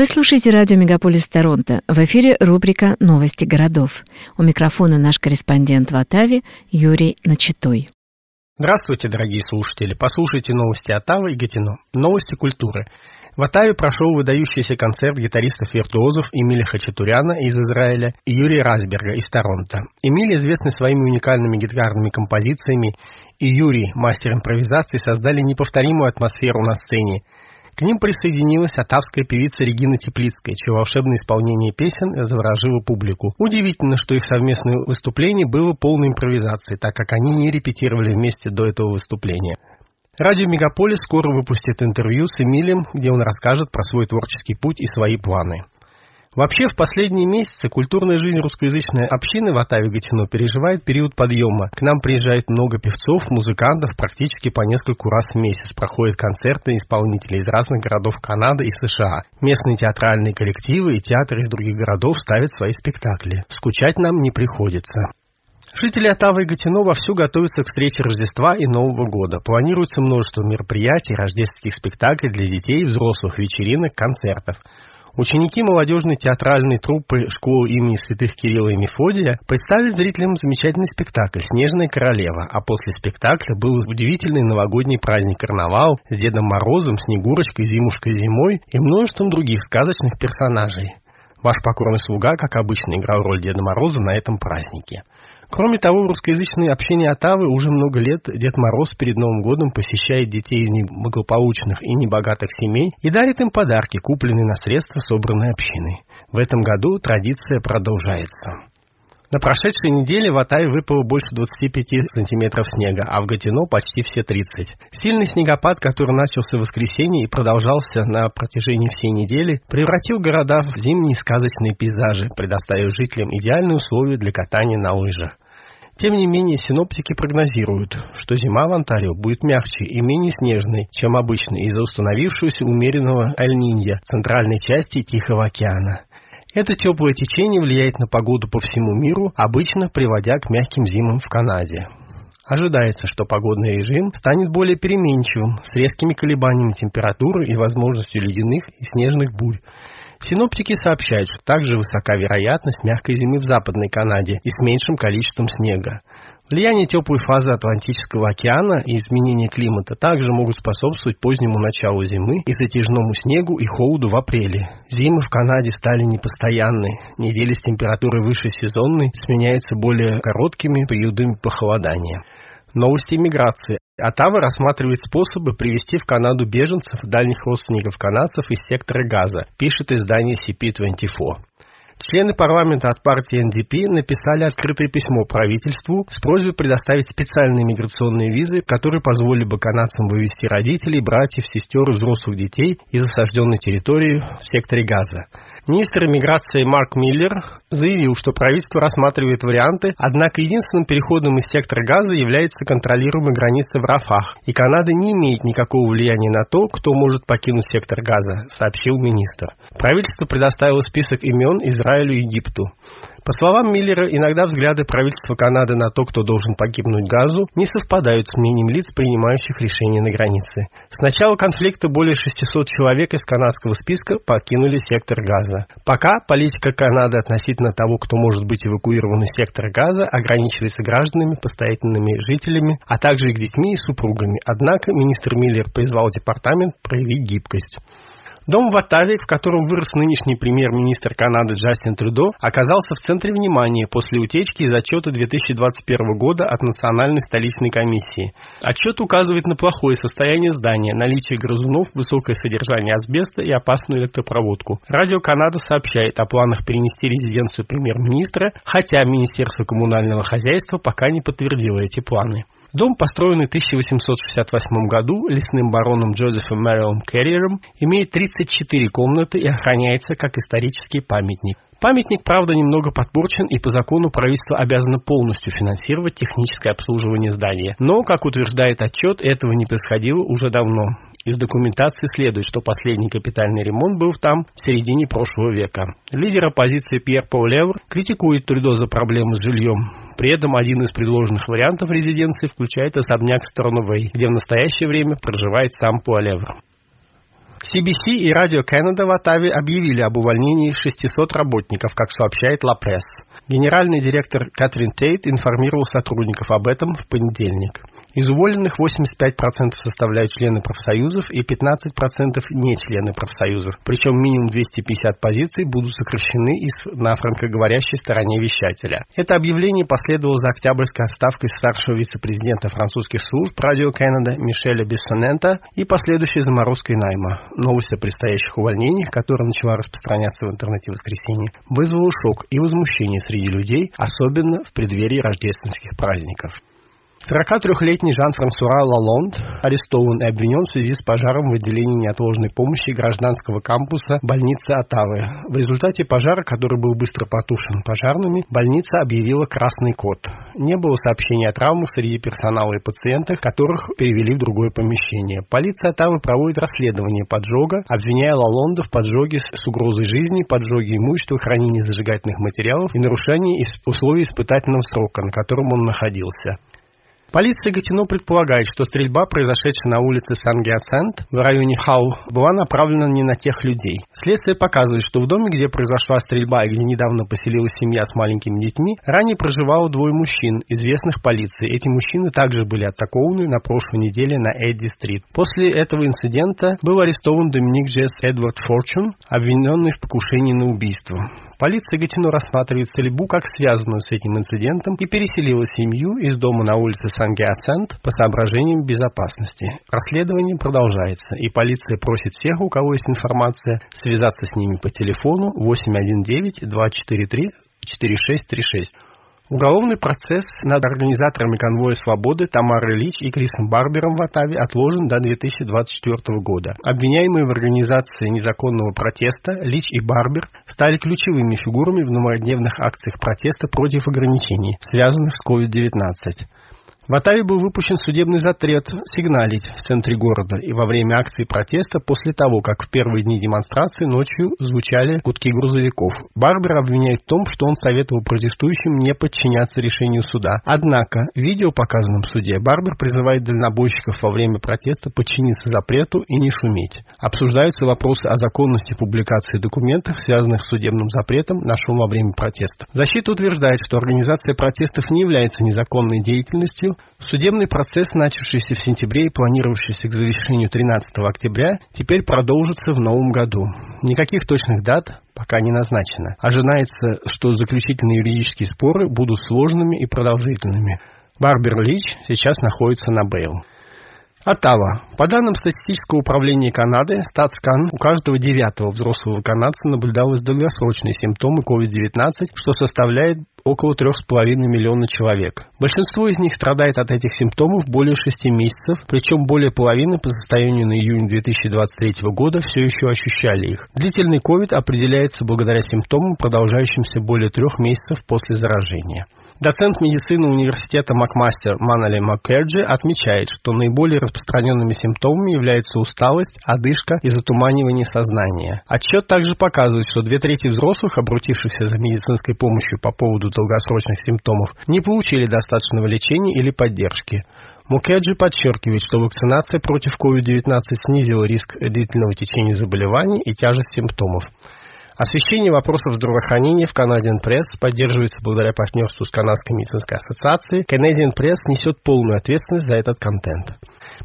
Вы слушаете радио «Мегаполис Торонто». В эфире рубрика «Новости городов». У микрофона наш корреспондент в Оттаве Юрий Начитой. Здравствуйте, дорогие слушатели. Послушайте новости Оттавы и Гатино. Новости культуры. В Оттаве прошел выдающийся концерт гитаристов-виртуозов Эмиля Хачатуряна из Израиля и Юрия Расберга из Торонто. Эмиль известный своими уникальными гитарными композициями и Юрий, мастер импровизации, создали неповторимую атмосферу на сцене. К ним присоединилась атавская певица Регина Теплицкая, чье волшебное исполнение песен заворожило публику. Удивительно, что их совместное выступление было полной импровизацией, так как они не репетировали вместе до этого выступления. Радио Мегаполис скоро выпустит интервью с Эмилием, где он расскажет про свой творческий путь и свои планы. Вообще, в последние месяцы культурная жизнь русскоязычной общины в Атаве Гатино переживает период подъема. К нам приезжает много певцов, музыкантов, практически по нескольку раз в месяц. Проходят концерты исполнителей из разных городов Канады и США. Местные театральные коллективы и театры из других городов ставят свои спектакли. Скучать нам не приходится. Жители Оттавы и Гатино вовсю готовятся к встрече Рождества и Нового года. Планируется множество мероприятий, рождественских спектаклей для детей, взрослых, вечеринок, концертов. Ученики молодежной театральной труппы школы имени святых Кирилла и Мефодия представили зрителям замечательный спектакль «Снежная королева», а после спектакля был удивительный новогодний праздник карнавал с Дедом Морозом, Снегурочкой, Зимушкой зимой и множеством других сказочных персонажей. Ваш покорный слуга, как обычно, играл роль Деда Мороза на этом празднике. Кроме того, в русскоязычное общение Оттавы уже много лет Дед Мороз перед Новым годом посещает детей из неблагополучных и небогатых семей и дарит им подарки, купленные на средства собранной общиной. В этом году традиция продолжается. На прошедшей неделе в Атае выпало больше 25 сантиметров снега, а в Гатино почти все 30. Сильный снегопад, который начался в воскресенье и продолжался на протяжении всей недели, превратил города в зимние сказочные пейзажи, предоставив жителям идеальные условия для катания на лыжах. Тем не менее, синоптики прогнозируют, что зима в Онтарио будет мягче и менее снежной, чем обычно из-за установившегося умеренного Аль-Нинья центральной части Тихого океана. Это теплое течение влияет на погоду по всему миру, обычно приводя к мягким зимам в Канаде. Ожидается, что погодный режим станет более переменчивым, с резкими колебаниями температуры и возможностью ледяных и снежных бурь. Синоптики сообщают, что также высока вероятность мягкой зимы в Западной Канаде и с меньшим количеством снега. Влияние теплой фазы Атлантического океана и изменения климата также могут способствовать позднему началу зимы и затяжному снегу и холоду в апреле. Зимы в Канаде стали непостоянны. Недели с температурой выше сезонной сменяются более короткими периодами похолодания. Новости иммиграции. Оттава рассматривает способы привести в Канаду беженцев, дальних родственников канадцев из сектора газа, пишет издание CP24. Члены парламента от партии НДП написали открытое письмо правительству с просьбой предоставить специальные миграционные визы, которые позволили бы канадцам вывести родителей, братьев, сестер и взрослых детей из осажденной территории в секторе Газа. Министр иммиграции Марк Миллер заявил, что правительство рассматривает варианты, однако единственным переходом из сектора Газа является контролируемая граница в Рафах, и Канада не имеет никакого влияния на то, кто может покинуть сектор Газа, сообщил министр. Правительство предоставило список имен Израилю и Египту. По словам Миллера, иногда взгляды правительства Канады на то, кто должен погибнуть Газу, не совпадают с мнением лиц, принимающих решения на границе. С начала конфликта более 600 человек из канадского списка покинули сектор Газа. Пока политика Канады относительно того, кто может быть эвакуирован из сектора Газа, ограничивается гражданами, постоянными жителями, а также их детьми и супругами. Однако министр Миллер призвал департамент проявить гибкость. Дом в Оттаве, в котором вырос нынешний премьер-министр Канады Джастин Трюдо, оказался в центре внимания после утечки из отчета 2021 года от Национальной столичной комиссии. Отчет указывает на плохое состояние здания, наличие грызунов, высокое содержание асбеста и опасную электропроводку. Радио Канада сообщает о планах перенести резиденцию премьер-министра, хотя Министерство коммунального хозяйства пока не подтвердило эти планы. Дом, построенный в 1868 году лесным бароном Джозефом Мэрилом Керриером, имеет 34 комнаты и охраняется как исторический памятник. Памятник, правда, немного подпорчен, и по закону правительство обязано полностью финансировать техническое обслуживание здания. Но, как утверждает отчет, этого не происходило уже давно. Из документации следует, что последний капитальный ремонт был там в середине прошлого века. Лидер оппозиции Пьер Паулевр критикует Трюдо за проблемы с жильем. При этом один из предложенных вариантов резиденции включает особняк Сторновей, где в настоящее время проживает сам Паулевр. CBC и Радио Канада в Оттаве объявили об увольнении 600 работников, как сообщает La Presse. Генеральный директор Катрин Тейт информировал сотрудников об этом в понедельник. Из уволенных 85% составляют члены профсоюзов и 15% не члены профсоюзов. Причем минимум 250 позиций будут сокращены из, на франкоговорящей стороне вещателя. Это объявление последовало за октябрьской отставкой старшего вице-президента французских служб Радио Канада Мишеля Бессонента и последующей заморозкой найма. Новость о предстоящих увольнениях, которая начала распространяться в интернете в воскресенье, вызвала шок и возмущение среди людей, особенно в преддверии рождественских праздников. 43-летний Жан-Франсуа Лалонд арестован и обвинен в связи с пожаром в отделении неотложной помощи гражданского кампуса больницы Оттавы. В результате пожара, который был быстро потушен пожарными, больница объявила красный код. Не было сообщений о травмах среди персонала и пациентов, которых перевели в другое помещение. Полиция Оттавы проводит расследование поджога, обвиняя Лалонда в поджоге с угрозой жизни, поджоге имущества, хранении зажигательных материалов и нарушении условий испытательного срока, на котором он находился. Полиция Гатино предполагает, что стрельба, произошедшая на улице Сан-Гиацент в районе Хау, была направлена не на тех людей. Следствие показывает, что в доме, где произошла стрельба и где недавно поселилась семья с маленькими детьми, ранее проживало двое мужчин, известных полиции. Эти мужчины также были атакованы на прошлой неделе на Эдди-стрит. После этого инцидента был арестован Доминик Джесс Эдвард Форчун, обвиненный в покушении на убийство. Полиция Гатино рассматривает стрельбу как связанную с этим инцидентом и переселила семью из дома на улице Сан-Гиацент по соображениям безопасности. Расследование продолжается, и полиция просит всех, у кого есть информация, связаться с ними по телефону 819 243 4636. Уголовный процесс над организаторами конвоя свободы Тамарой Лич и Крисом Барбером в Атаве отложен до 2024 года. Обвиняемые в организации незаконного протеста Лич и Барбер стали ключевыми фигурами в многодневных акциях протеста против ограничений, связанных с COVID-19. В Атаве был выпущен судебный запрет сигналить в центре города и во время акции протеста после того, как в первые дни демонстрации ночью звучали гудки грузовиков. Барбер обвиняет в том, что он советовал протестующим не подчиняться решению суда. Однако в видео, показанном в суде, Барбер призывает дальнобойщиков во время протеста подчиниться запрету и не шуметь. Обсуждаются вопросы о законности публикации документов, связанных с судебным запретом на шум во время протеста. Защита утверждает, что организация протестов не является незаконной деятельностью, Судебный процесс, начавшийся в сентябре и планировавшийся к завершению 13 октября, теперь продолжится в новом году. Никаких точных дат пока не назначено. Ожидается, что заключительные юридические споры будут сложными и продолжительными. Барбер Лич сейчас находится на бейл. Оттава. По данным статистического управления Канады, статскан, у каждого девятого взрослого канадца наблюдалось долгосрочные симптомы COVID-19, что составляет около 3,5 миллиона человек. Большинство из них страдает от этих симптомов более 6 месяцев, причем более половины по состоянию на июнь 2023 года все еще ощущали их. Длительный COVID определяется благодаря симптомам, продолжающимся более трех месяцев после заражения. Доцент медицины университета Макмастер Манали Маккерджи отмечает, что наиболее распространенными симптомами являются усталость, одышка и затуманивание сознания. Отчет также показывает, что две трети взрослых, обратившихся за медицинской помощью по поводу долгосрочных симптомов, не получили достаточного лечения или поддержки. Мукеджи подчеркивает, что вакцинация против COVID-19 снизила риск длительного течения заболеваний и тяжесть симптомов. Освещение вопросов здравоохранения в Canadian Press поддерживается благодаря партнерству с Канадской медицинской ассоциацией. Canadian Press несет полную ответственность за этот контент.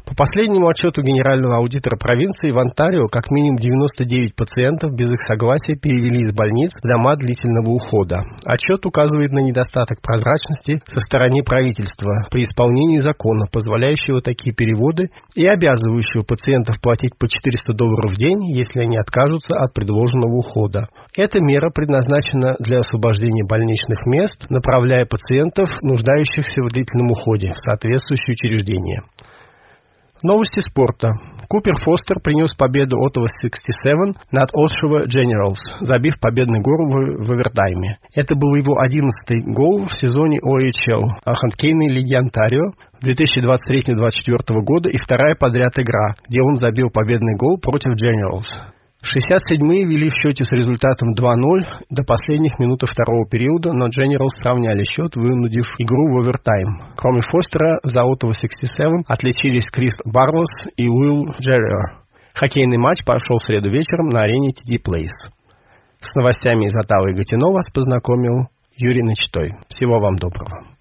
По последнему отчету генерального аудитора провинции в Онтарио как минимум 99 пациентов без их согласия перевели из больниц в дома длительного ухода. Отчет указывает на недостаток прозрачности со стороны правительства при исполнении закона, позволяющего такие переводы и обязывающего пациентов платить по 400 долларов в день, если они откажутся от предложенного ухода. Эта мера предназначена для освобождения больничных мест, направляя пациентов, нуждающихся в длительном уходе, в соответствующее учреждение. Новости спорта. Купер Фостер принес победу Ottawa 67 над Oshawa Generals, забив победный гол в, в овертайме. Это был его одиннадцатый гол в сезоне OHL хоккейной лиги Онтарио 2023-2024 года и вторая подряд игра, где он забил победный гол против Generals. 67-е вели в счете с результатом 2-0 до последних минут второго периода, но Generals сравняли счет, вынудив игру в овертайм. Кроме Фостера, за Ottawa 67 отличились Крис Барлос и Уилл Джерриер. Хоккейный матч прошел в среду вечером на арене TD Place. С новостями из Оттавы и Гатино вас познакомил Юрий Начитой. Всего вам доброго.